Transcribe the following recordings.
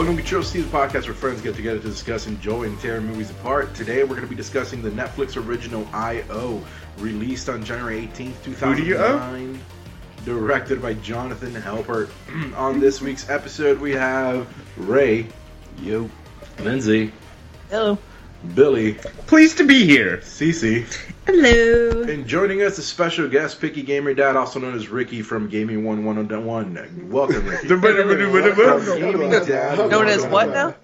Welcome to Chill Steve, the podcast where friends get together to discuss, enjoy, and tear movies apart. Today we're going to be discussing the Netflix original I.O., released on January 18th, Who do you owe? 2009. Directed by Jonathan Helpert. on this week's episode, we have Ray, Yo. Lindsay, Hello. Billy, Pleased to be here. Cece, Hello. and joining us, a special guest, Picky Gamer Dad, also known as Ricky from Gaming One One Hundred One. Welcome, Ricky. From Gaming Dad. Known as what now?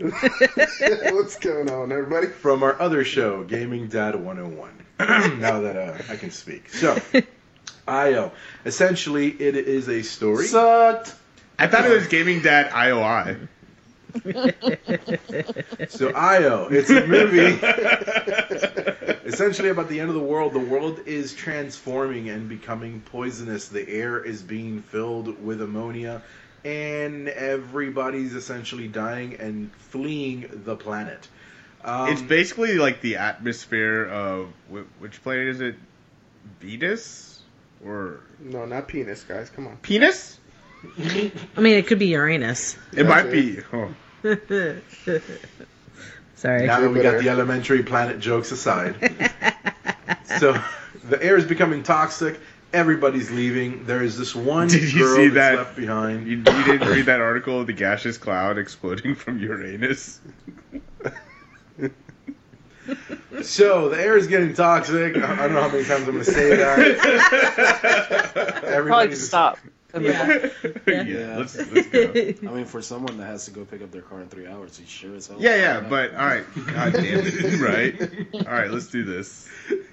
What's going on, everybody? from our other show, Gaming Dad 101. now that uh, I can speak. So, IO. Essentially, it is a story. Sucked. I thought it was Gaming Dad IOI. So, IO. It's a movie essentially about the end of the world. The world is transforming and becoming poisonous. The air is being filled with ammonia, and everybody's essentially dying and fleeing the planet. Um, it's basically like the atmosphere of which planet is it? Venus or No, not penis, guys. Come on. penis? I mean, it could be Uranus. It might be. Oh. Sorry. Now that we got the elementary planet jokes aside. so the air is becoming toxic. Everybody's leaving. There is this one Did you girl see that's that? left behind. You, you didn't read that article of the gaseous cloud exploding from Uranus? So the air is getting toxic. I I don't know how many times I'm going to say that. Probably just stop. Yeah. yeah. Let's, let's go. I mean, for someone that has to go pick up their car in three hours, he sure as hell. Yeah, yeah, but all right. God damn it. Right? All right, let's do this.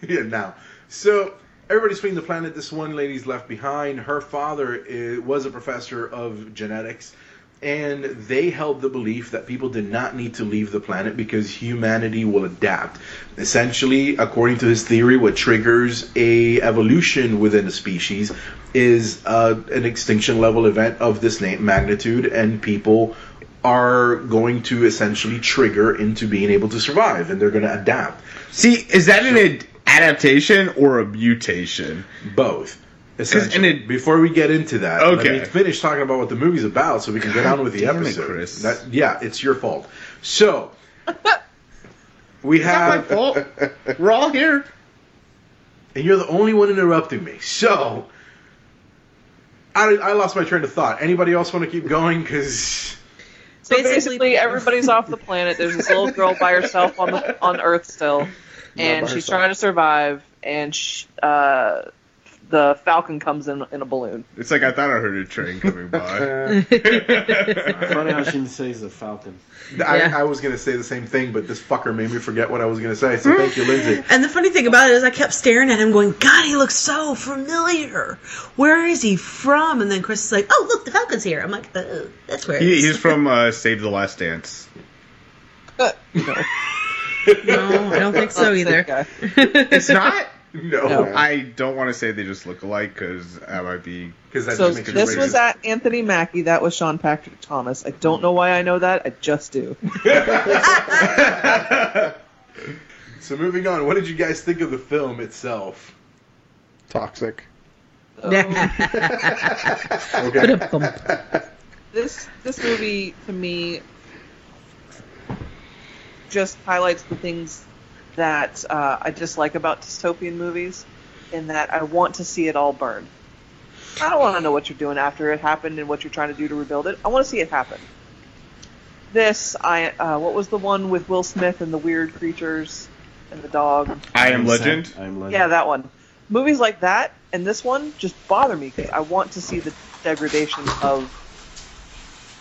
yeah, now. So everybody's fleeing the planet. This one lady's left behind. Her father i was a professor of genetics, and they held the belief that people did not need to leave the planet because humanity will adapt. Essentially, according to his theory, what triggers a evolution within a species is uh, an extinction level event of this magnitude, and people are going to essentially trigger into being able to survive, and they're going to adapt. See, is that an ad- adaptation or a mutation? Both. Essentially. and it- Before we get into that, Okay. let me finish talking about what the movie's about so we can get on with the damn it, episode. Chris. That- yeah, it's your fault. So, we Not my have, fault. We're all here. and you're the only one interrupting me. So, I, I lost my train of thought. Anybody else want to keep going? Because So Basically- basically, everybody's off the planet. There's this little girl by herself on the on Earth still, and she's herself. trying to survive. And sh uh, the Falcon comes in in a balloon. It's like I thought I heard a train coming by. Funny how she says the Falcon. I, Yeah. I was going to say the same thing, but this fucker made me forget what I was going to say. So thank you, Lindsay. And the funny thing about it is, I kept staring at him, going, "God, he looks so familiar. Where is he from?" And then Chris is like, "Oh, look, the Falcon's here." I'm like, oh, "That's where." it He, is." he's from uh, Save the Last Dance. No, I don't think so either. It's not. No. No. I don't want to say they just look alike because that might be. Because that So just makes this was racist. at Anthony Mackie. That was Sean Patrick Thomas. I don't know why I know that. I just do. So moving on, what did you guys think of the film itself? Toxic. Oh. Okay. This this movie to me just highlights the things that uh, I dislike about dystopian movies, in that I want to see it all burn. I don't want to know what you're doing after it happened and what you're trying to do to rebuild it. I want to see it happen. This, I uh, what was the one with Will Smith and the weird creatures and the dog? I am Legend. I am legend. Yeah, that one. Movies like that and this one just bother me because I want to see the degradation of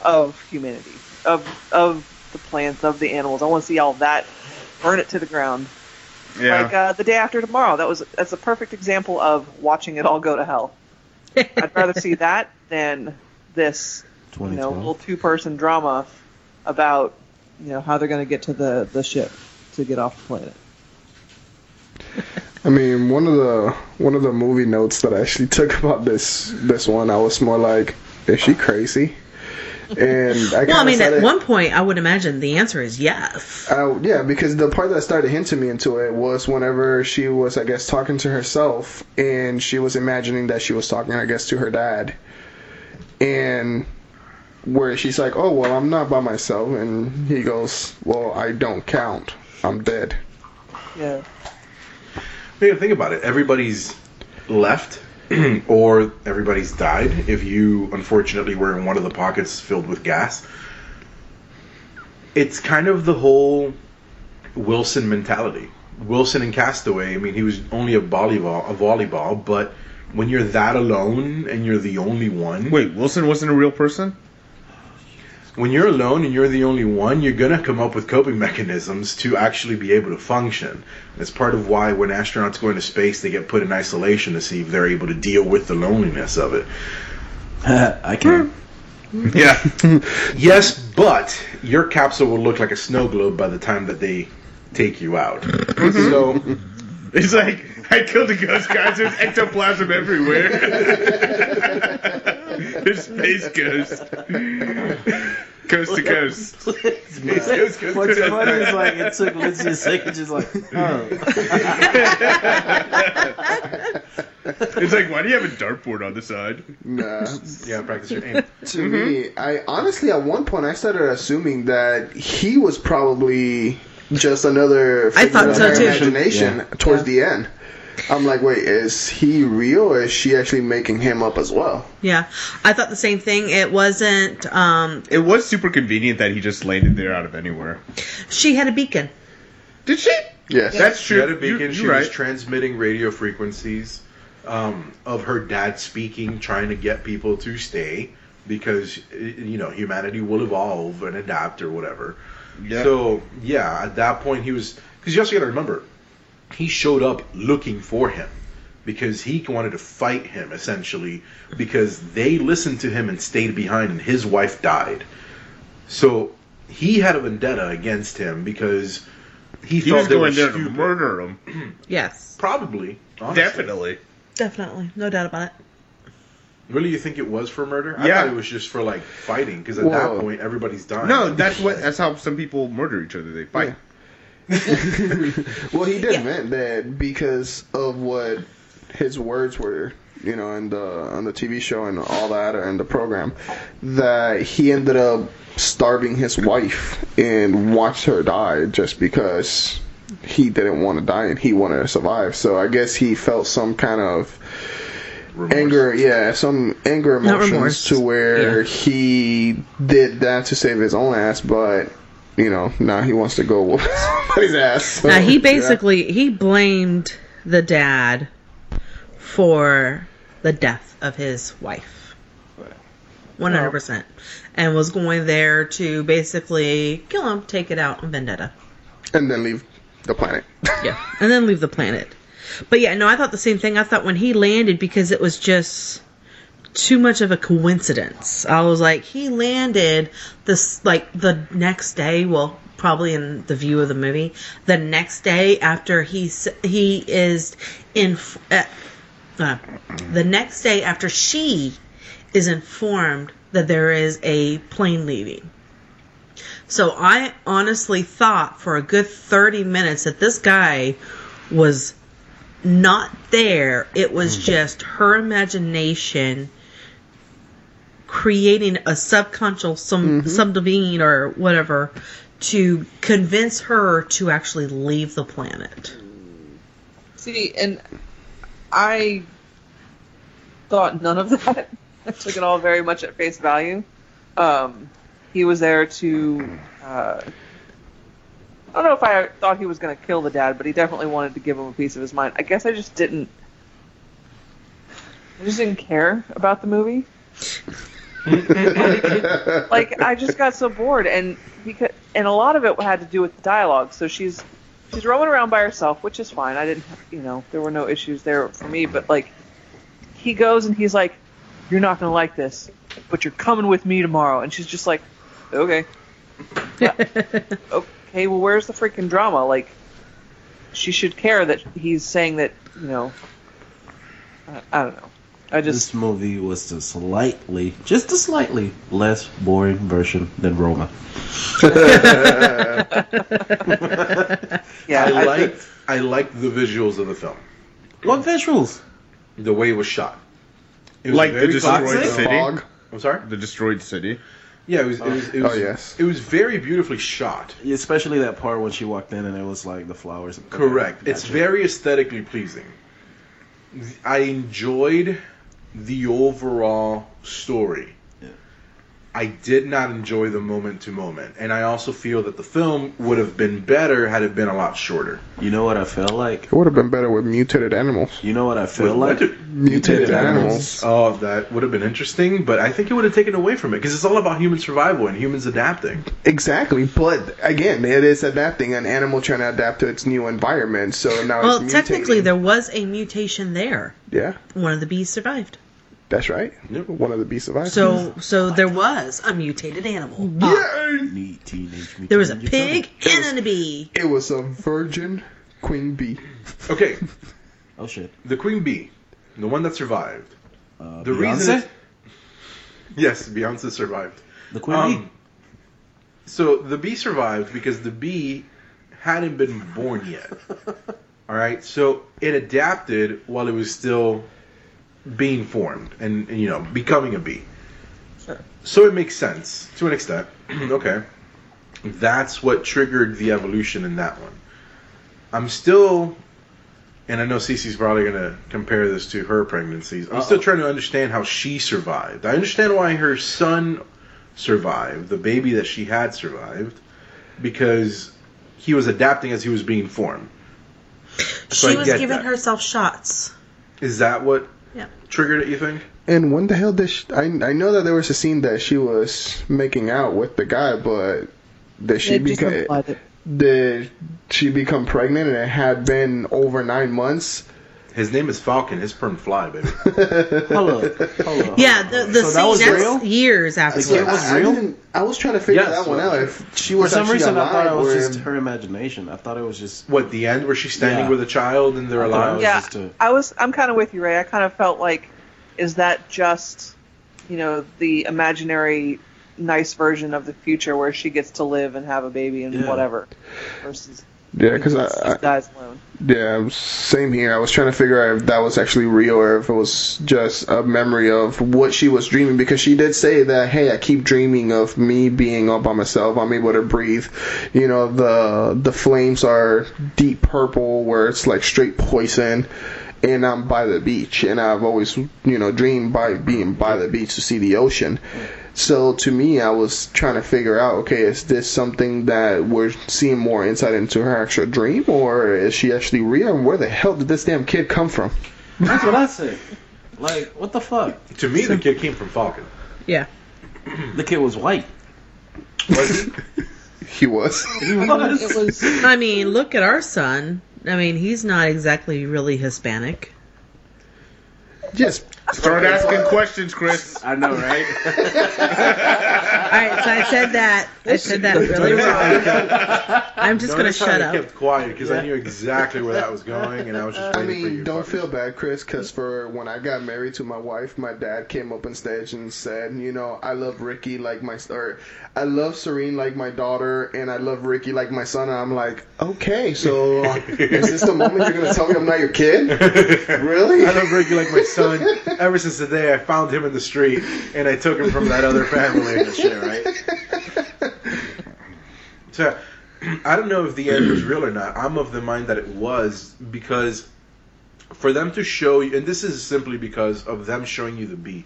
of humanity, of of the plants, of the animals. I want to see all that, burn it to the ground. Yeah. Like uh, the day after tomorrow. That was that's a perfect example of watching it all go to hell. I'd rather see that than this, you know, little two person drama about you know how they're going to get to the the ship to get off the planet. I mean, one of the one of the movie notes that I actually took about this this one, I was more like, is she crazy? And I Well, I mean, kinda at one point, I would imagine the answer is yes. uh, yeah, because the part that started hinting me into it was whenever she was, I guess, talking to herself, and she was imagining that she was talking, I guess, to her dad, and where she's like, "Oh, well, I'm not by myself," and he goes, "Well, I don't count. I'm dead." Yeah. You think about it. Everybody's left, or everybody's died. If you unfortunately were in one of the pockets filled with gas, it's kind of the whole Wilson mentality. Wilson and Castaway. I mean, he was only a volleyball, a volleyball, but when you're that alone and you're the only one, Wait, Wilson wasn't a real person? When you're alone and you're the only one, you're gonna come up with coping mechanisms to actually be able to function. That's part of why when astronauts go into space, they get put in isolation to see if they're able to deal with the loneliness of it. I can. Hmm. Yeah. Yes, but your capsule will look like a snow globe by the time that they take you out. Mm-hmm. so It's like, I killed the ghost, guys. There's ectoplasm everywhere. There's space ghost. Coast to coast. Space Ghost goes What's to- funny is like it took Lindsay a second, just like, oh, It's like, why do you have a dartboard on the side? Nah. Yeah, practice your aim. to me, I honestly at one point I started assuming that he was probably just another I thought figment of so, too. imagination Yeah. towards the end. I'm like, wait, is he real or is she actually making him up as well? Yeah, I thought the same thing. It wasn't. Um, It was super convenient that he just landed there out of anywhere. she had a beacon. Did she? Yes. That's true. She had a beacon. You- she you're was right. transmitting radio frequencies um, of her dad speaking, trying to get people to stay because you know humanity will evolve and adapt or whatever. Yeah. So yeah, at that point he was because you also got to remember he showed up looking for him because he wanted to fight him essentially because they listened to him and stayed behind and his wife died. So he had a vendetta against him because he, he thought was they were going there to murder him. Yes, Probably. honestly. Definitely. definitely, no doubt about it. Really, you think it was for murder? I Yeah. thought it was just for like fighting because at Well- that point everybody's dying. No, that's what. That's how some people murder each other. They fight. well, he did Yeah. meant that because of what his words were, you know, in the on the TV show and all that, or in the program, that he ended up starving his wife and watched her die just because he didn't want to die and he wanted to survive. So I guess he felt some kind of Remorse. anger, yeah, some anger emotions to where Yeah. he did that to save his own ass, but you know now he wants to go whoop somebody's ass. So, Now he yeah. basically he blamed the dad for the death of his wife. One hundred percent, and was going there to basically kill him, take it out on Vendetta. and then leave the planet. Yeah, and then leave the planet. But yeah, no, I thought the same thing. I thought when he landed because it was just too much of a coincidence. I was like, he landed this like the next day. Well, probably in the view of the movie, the next day after he he is in uh, uh, the next day after she is informed that there is a plane leaving. So I honestly thought for a good 30 minutes that this guy was not there. It was just her imagination creating a subconscious some subdivine or whatever to convince her to actually leave the planet. See, and I thought none of that. I took it all very much at face value. Um, he was there to. Uh, I don't know if I thought he was going to kill the dad, but he definitely wanted to give him a piece of his mind. I guess I just didn't. I just didn't care about the movie. like I just got so bored, and because and a lot of it had to do with the dialogue. So she's she's roaming around by herself, which is fine. I didn't, you know, there were no issues there for me. But like, he goes and he's like, "You're not gonna like this, but you're coming with me tomorrow," and she's just like, "Okay, Yeah. okay. Well, where's the freaking drama? Like, she should care that he's saying that, you know." I, I don't know. I just This movie was the slightly, just a slightly less boring version than Roma. yeah. I I liked I liked the visuals of the film, What visuals? the way it was shot. It was Like the destroyed toxic. city? Fog. I'm sorry. The destroyed city. Yeah, it was. It was. It oh, was Oh, yes. It was very beautifully shot. Especially that part when she walked in and it was like the flowers. Okay, Correct. It's gotcha. very aesthetically pleasing. I enjoyed the overall story. Yeah. I did not enjoy the moment to moment, and I also feel that the film would have been better had it been a lot shorter. You know what I feel like? It would have been better with mutated animals. You know what I feel With- like? Mutated animals. Oh, that would have been interesting, but I think it would have taken away from it because it's all about human survival and humans adapting. Exactly, but again, it is adapting an animal trying to adapt to its new environment. So now Well, it's technically, mutating. there was a mutation there. yeah, One of the bees survived. That's right. Yep. One of the beasts survived. So, so there was a mutated animal. yeah, Neat teenage Mutant There was a Ninja pig Turtle. and a bee. it was a virgin queen bee. Okay, Oh shit. the queen bee, the one that survived. Uh, The Beyonce? reason, it- yes, Beyonce survived. the Queen Um, Bee. so the bee survived because the bee hadn't been born yet. All right, so it adapted while it was still being formed and, and, you know becoming a bee. Sure. So it makes sense to an extent. okay, that's what triggered the evolution in that one. I'm still, and I know Cece's probably gonna compare this to her pregnancies. I'm still Uh-oh. trying to understand how she survived. I understand why her son survived, the baby that she had survived, because he was adapting as he was being formed. So she I was giving that. herself shots. Is that what Yeah. triggered it? You think? And when the hell did she, I? I know that there was a scene that she was making out with the guy, but did she They become did she become pregnant and it had been over nine months? His name is Falcon. His perm fly, baby. hello, up. Hold up. Yeah, the, the so scene that was that's real? years after. kid was I, I real? didn't- I was trying to figure Yes, that one out. If she For was some actually reason, I thought it alive was or just her imagination. I thought it was just. what the end where she's standing Yeah. with a child and they're I thought alive? was Yeah, just a- I was. I'm kind of with you, Ray. I kind of felt like, is that just, you know, the imaginary, nice version of the future where she gets to live and have a baby and Yeah. whatever, versus yeah, because I, I guy's alone. yeah same here. I was trying to figure out if that was actually real or if it was just a memory of what she was dreaming. Because she did say that, hey, I keep dreaming of me being all by myself. I'm able to breathe. You know, the the flames are deep purple where it's like straight poison. and I'm by the beach, and I've always, you know, dreamed by being by the beach to see the ocean. So to me, I was trying to figure out, okay, is this something that we're seeing more insight into her actual dream, or is she actually real? And where the hell did this damn kid come from? That's what I said. Like, what the fuck? To me, the kid came from Falcon. Yeah. The kid was white. Was he? He was. He was. It was. I mean, look at our son. I mean, he's not exactly really Hispanic. Just Start asking questions, Chris. I know, right? All right, so I said that. I said that really wrong. I'm just gonna Notice how shut I up. kept quiet because I knew exactly where that was going, and I was just I waiting for you. mean, don't feel bad, Chris, because for when I got married to my wife, my dad came up on stage and said, you know, I love Ricky like my, or I love Serene like my daughter, and I love Ricky like my son. And I'm like, okay, so is this the moment you're gonna tell me I'm not your kid? Really? I love Ricky like my son. Ever since the day I found him in the street and I took him from that other family. Shit, right? So I don't know if the end was real or not. I'm of the mind that it was because for them to show you, and this is simply because of them showing you the bee.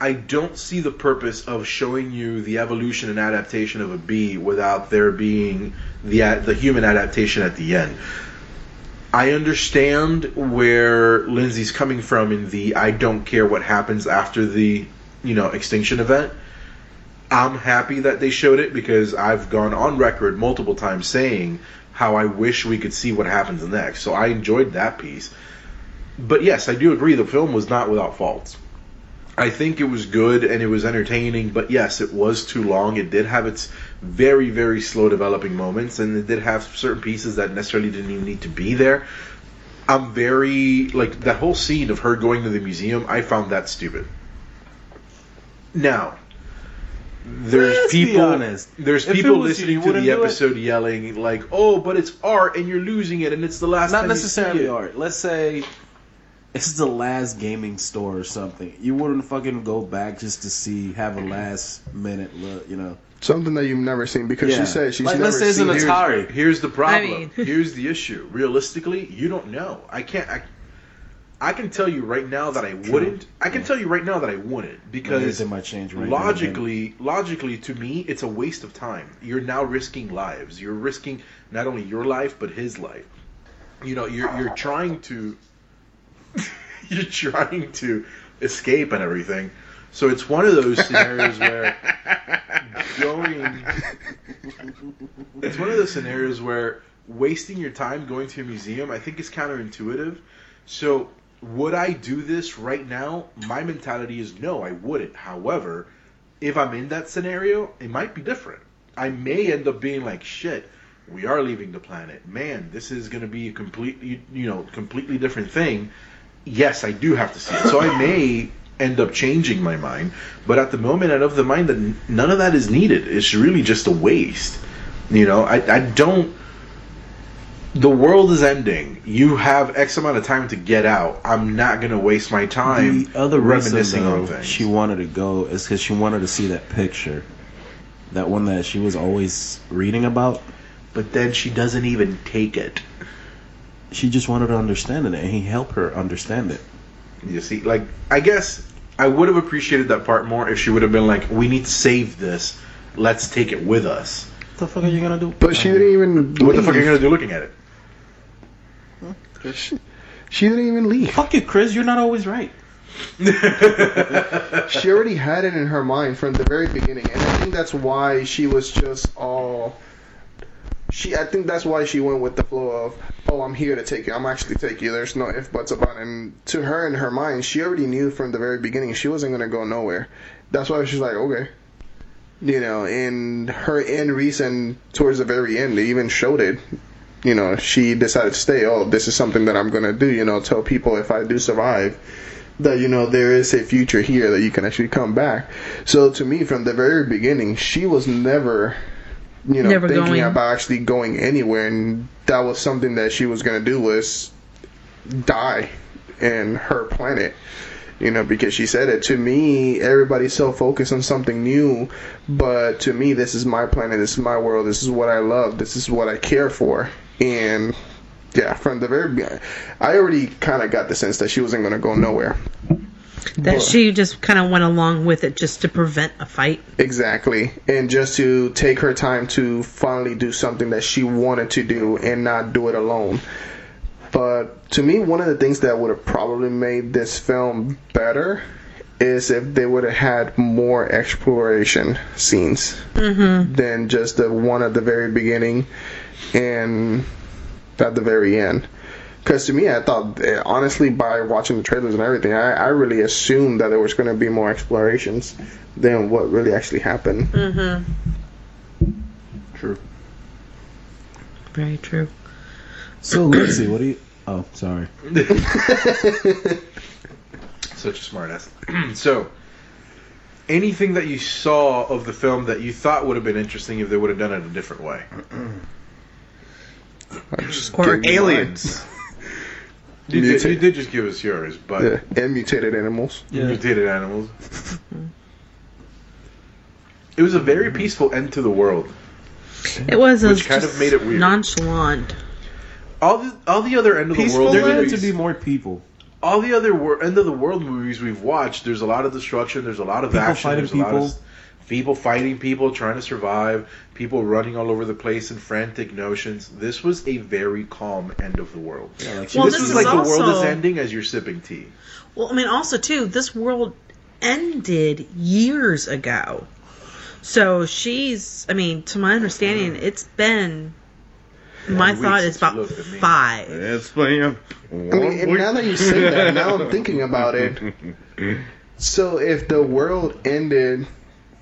I don't see the purpose of showing you the evolution and adaptation of a bee without there being the the human adaptation at the end. I understand where Lindsay's coming from in the I don't care what happens after the you know extinction event. I'm happy that they showed it because I've gone on record multiple times saying how I wish we could see what happens next. So I enjoyed that piece. But yes, I do agree the film was not without faults. I think it was good and it was entertaining, but yes, it was too long. It did have its very, very slow developing moments, and it did have certain pieces that necessarily didn't even need to be there. I'm very like that whole scene of her going to the museum. I found that stupid. Now, there's Let's people. There's If people was you, listening you to the do it? episode yelling like, "Oh, but it's art and you're losing it, and it's the last Not necessarily you see it." art. Let's say it's the last gaming store or something. You wouldn't fucking go back just to see, have a mm-hmm. last minute look, you know? Something that you've never seen because Yeah. she said she's Like, never let's say it's seen an. Atari. Here's the problem. I mean- Here's the issue. Realistically, you don't know. I can't. I, I can tell you right now that I wouldn't. I can tell you right now that I wouldn't because it might change right now, logically, logically, to me, it's a waste of time. You're now risking lives. You're risking not only your life but his life. You know, you're you're trying to you're trying to escape and everything. So it's one of those scenarios where going it's one of those scenarios where wasting your time going to a museum I think is counterintuitive. So would I do this right now? My mentality is no, I wouldn't. However, if I'm in that scenario, it might be different. I may end up being like, shit, we are leaving the planet. Man, this is going to be a completely, you know, completely different thing. Yes, I do have to see it. So I may end up changing my mind, but at the moment, I'm of the mind that none of that is needed. It's really just a waste. You know, I, I don't. The world is ending. You have X amount of time to get out. I'm not going to waste my time The other reason reminiscing though, on things. she wanted to go is because she wanted to see that picture, that one that she was always reading about. but then she doesn't even take it. She just wanted to understand it, and he helped her understand it. You see, like I guess I would have appreciated that part more if she would have been like, "We need to save this. Let's take it with us." What the fuck are you gonna do? But she didn't even. What the fuck are you gonna do looking at it? She, she didn't even leave. Fuck you, Chris. You're not always right. She already had it in her mind from the very beginning, and I think that's why she was just all. She, I think that's why she went with the flow of, "Oh, I'm here to take you. I'm actually take you. There's no if buts about it." And to her in her mind, she already knew from the very beginning she wasn't gonna go nowhere. That's why she's like, "Okay." You know, and her end reason towards the very end, they even showed it. You know, she decided to stay. Oh, this is something that I'm gonna do. You know, tell people if I do survive, that you know there is a future here that you can actually come back. So to me, from the very beginning, she was never, you know, Never thinking going. about actually going anywhere, and that was something that she was gonna do was die in her planet. You know, because she said it to me. Everybody's so focused on something new, but to me, this is my planet. This is my world. This is what I love. This is what I care for. And yeah, from the very beginning, I already kind of got the sense that she wasn't going to go nowhere. That But- she just kind of went along with it just to prevent a fight. Exactly. And just to take her time to finally do something that she wanted to do and not do it alone. But to me, one of the things that would have probably made this film better is if they would have had more exploration scenes mm-hmm. than just the one at the very beginning and at the very end. Because to me, I thought, eh, honestly, by watching the trailers and everything, I, I really assumed that there was going to be more explorations than what really actually happened. True. Very true. So let's see. What do you? Oh, sorry. Such a smartass. so, anything that you saw of the film that you thought would have been interesting if they would have done it a different way? Or gave you. Aliens. You did, you did just give us yours, but Yeah, and mutated animals. mutated animals. it was a very peaceful end to the world. It was a Which kind of made it weird. nonchalant. All the all the other end of the Peaceful. world There needed to be more people. all the other wor- end of the world movies we've watched. There's a lot of destruction. There's a lot of People action. fighting people. a lot of people. fighting people, trying to survive. People running all over the place in frantic notions. This was a very calm end of the world. Yeah, like Well, this this was is like the world is ending as you're sipping tea. Well, I mean, also too, this world ended years ago. So she's, I mean, to my understanding, mm-hmm. it's been. My thought is about looked at me. five. It's. I mean, and now that you say that, now I'm thinking about it. So if the world ended,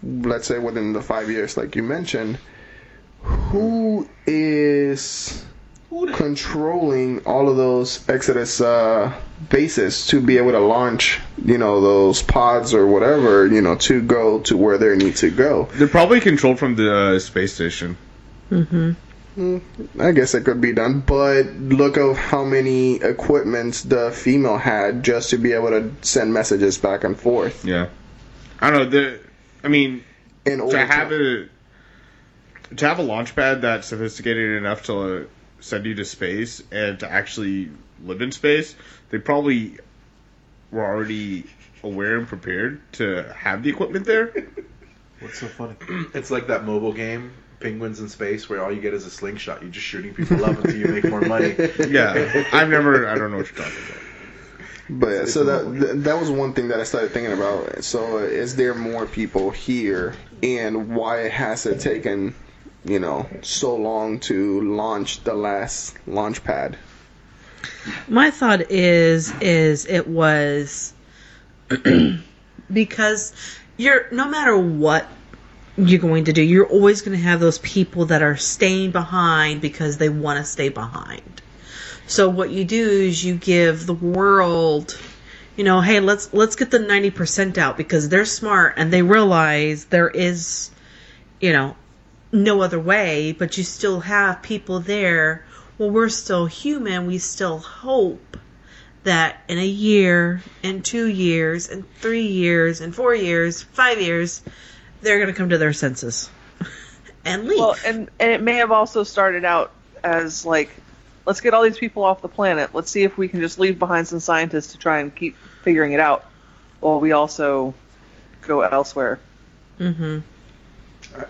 let's say within the five years, like you mentioned, who is controlling all of those Exodus uh, bases to be able to launch, you know, those pods or whatever, you know, to go to where they need to go. They're probably controlled from the uh, space station. Hmm. I guess it could be done, but look of how many equipments the female had just to be able to send messages back and forth. Yeah. I don't know. The, I mean, In order to have a to have a launch pad that's sophisticated enough to uh, send you to space and to actually live in space, they probably were already aware and prepared to have the equipment there. What's so funny? It's like that mobile game, Penguins in Space, where all you get is a slingshot. You're just shooting people up until you make more money. Yeah, I've never. I don't know what you're talking about. But yeah, so that th- that was one thing that I started thinking about. So is there more people here, and why has it taken, you know, so long to launch the last launch pad? My thought is is it was because you're no matter what you're going to do, you're always going to have those people that are staying behind because they want to stay behind. So what you do is you give the world, you know, hey, let's let's get the 90% out because they're smart and they realize there is, you know, no other way, but you still have people there. Well, we're still human. We still hope that in a year, in two years, in three years, in four years, five years, they're going to come to their senses and leave. Well, and and it may have also started out as like, let's get all these people off the planet. Let's see if we can just leave behind some scientists to try and keep figuring it out, while we also go elsewhere. Mm-hmm. I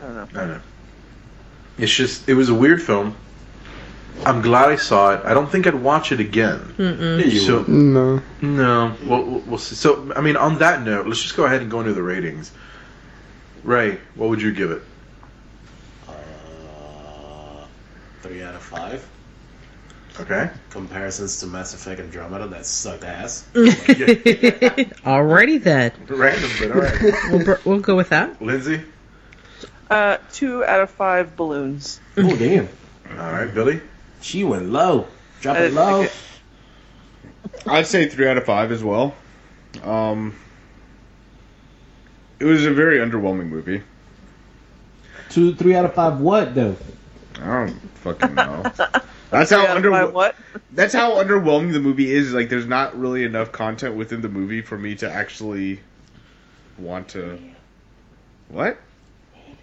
don't know. I don't know. It's just, it was a weird film. I'm glad I saw it. I don't think I'd watch it again. Yeah, you So. No. no, we'll, we'll, we'll see. So I mean, on that note, let's just go ahead and go into the ratings. Ray, what would you give it? Uh, three out of five. Okay. Comparisons to Mass Effect Andromeda that sucked ass. Alrighty then. Random, but all right. We'll, br- we'll go with that. Lindsay. Uh, two out of five balloons. oh damn, All right, Billy. she went low. Drop it low. like it. I'd say three out of five as well. Um, it was a very underwhelming movie. Two, three out of five. What though? I don't fucking know. That's how Three under what? that's how underwhelming the movie is. Like, there's not really enough content within the movie for me to actually want to. What? Helium.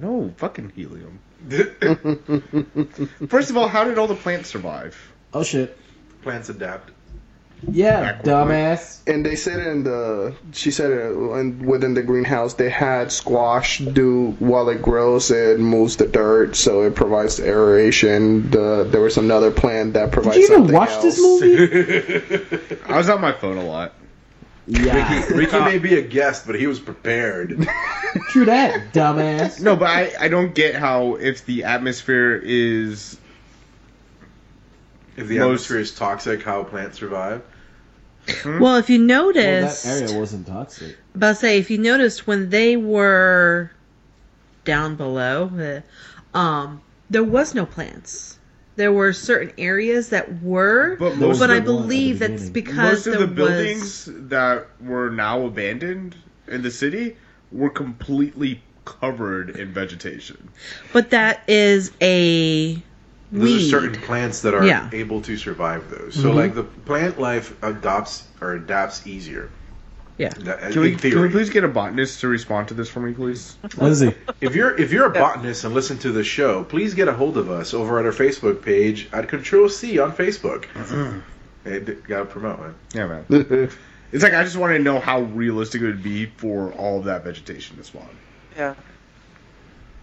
No, fucking helium. First of all, how did all the plants survive? Oh shit. Plants adapt. Yeah, Backward dumbass. And they said in the, she said it in, within the greenhouse, they had squash do while it grows, it moves the dirt, so it provides aeration. The, there was another plant that provides. Did you even watch else. this movie? I was on my phone a lot. yeah. Ricky may be a guest, but he was prepared. True that, dumbass. No, but I, I don't get how if the atmosphere is If the Most- atmosphere is toxic, how plants survive. Well, if you Well, that noticed, area wasn't toxic. But I'll say if you noticed when they were down below, uh, um, there was no plants. There were certain areas that were, But but, most I the one at the believe that's beginning. because most of there the buildings was. that were now abandoned in the city were completely covered in vegetation. But that is a Those weed. are certain plants that are Yeah. able to survive those. So, mm-hmm. like the plant life adopts or adapts easier. Yeah. That- Can we, can we please get a botanist to respond to this for me, please? Lindsay. If you're if you're a botanist and listen to the show, please get a hold of us over at our Facebook page at Control C on Facebook. Mm-hmm. hey, d- gotta promote it. Yeah, man. It's like I just want to know how realistic it would be for all of that vegetation to spawn. Yeah.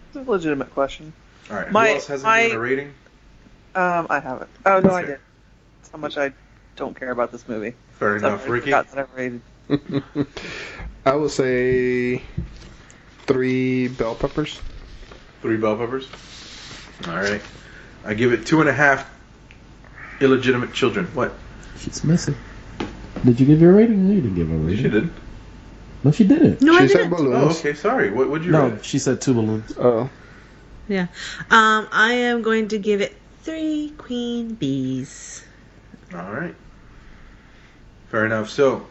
It's a legitimate question. All right. My- who else hasn't my- given a rating? Um, I haven't. Oh no, I did. That's how much I don't care about this movie. Fair So enough, I Ricky. that I rated. I would say three bell peppers. Three bell peppers. All right. I give it two and a half illegitimate children. What? She's missing. Did you give your rating? No, you didn't give her a rating. She did. No, she didn't. No, I she said didn't. Oh, balloons. okay. Sorry. What would you No, rate? she said two balloons. Oh. Yeah. Um, I am going to give it three queen bees. All right. Fair enough. So,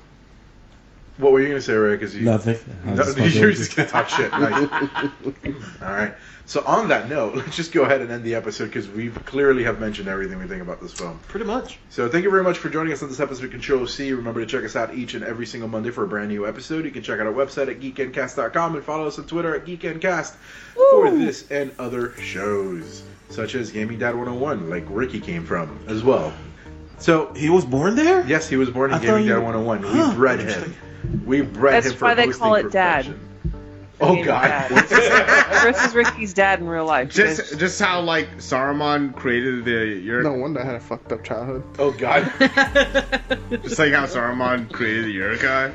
what were you gonna say, Ray? Because you Nothing. No, just you're just gonna talk shit. Nice. All right. So on that note, let's just go ahead and end the episode because we clearly have mentioned everything we think about this film. Pretty much. So thank you very much for joining us on this episode of Control C. Remember to check us out each and every single Monday for a brand new episode. You can check out our website at geekendcast.com and follow us on Twitter at geekendcast for this and other shows, such as Gaming Dad 101, like Ricky came from as well. So He was born there. yes, he was born in I Gaming Dad 101. Huh, we bred him. We bred That's him for why they call it Dad. Oh Gaming God. dad. Chris is Ricky's dad in real life. Just guys- just how like Saruman created the Ur- No wonder I had a fucked up childhood. Oh God. just like how Saruman created the Uruk-hai.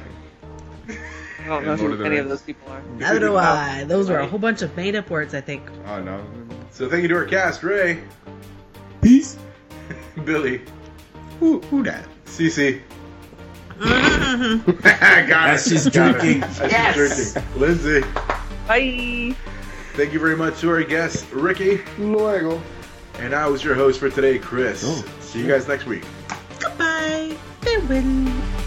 I don't know who any of those people are. Neither do I. Those were a whole bunch of made up words, I think. Oh no. So thank you to our cast, Ray, Peace. Billy, Who who that? Cece, Got As it. she's Got drinking. as she's drinking, Lindsay. Bye. Thank you very much to our guest, Ricky, Luego. and I was your host for today, Chris. Oh, See you guys next week. Goodbye. Farewell.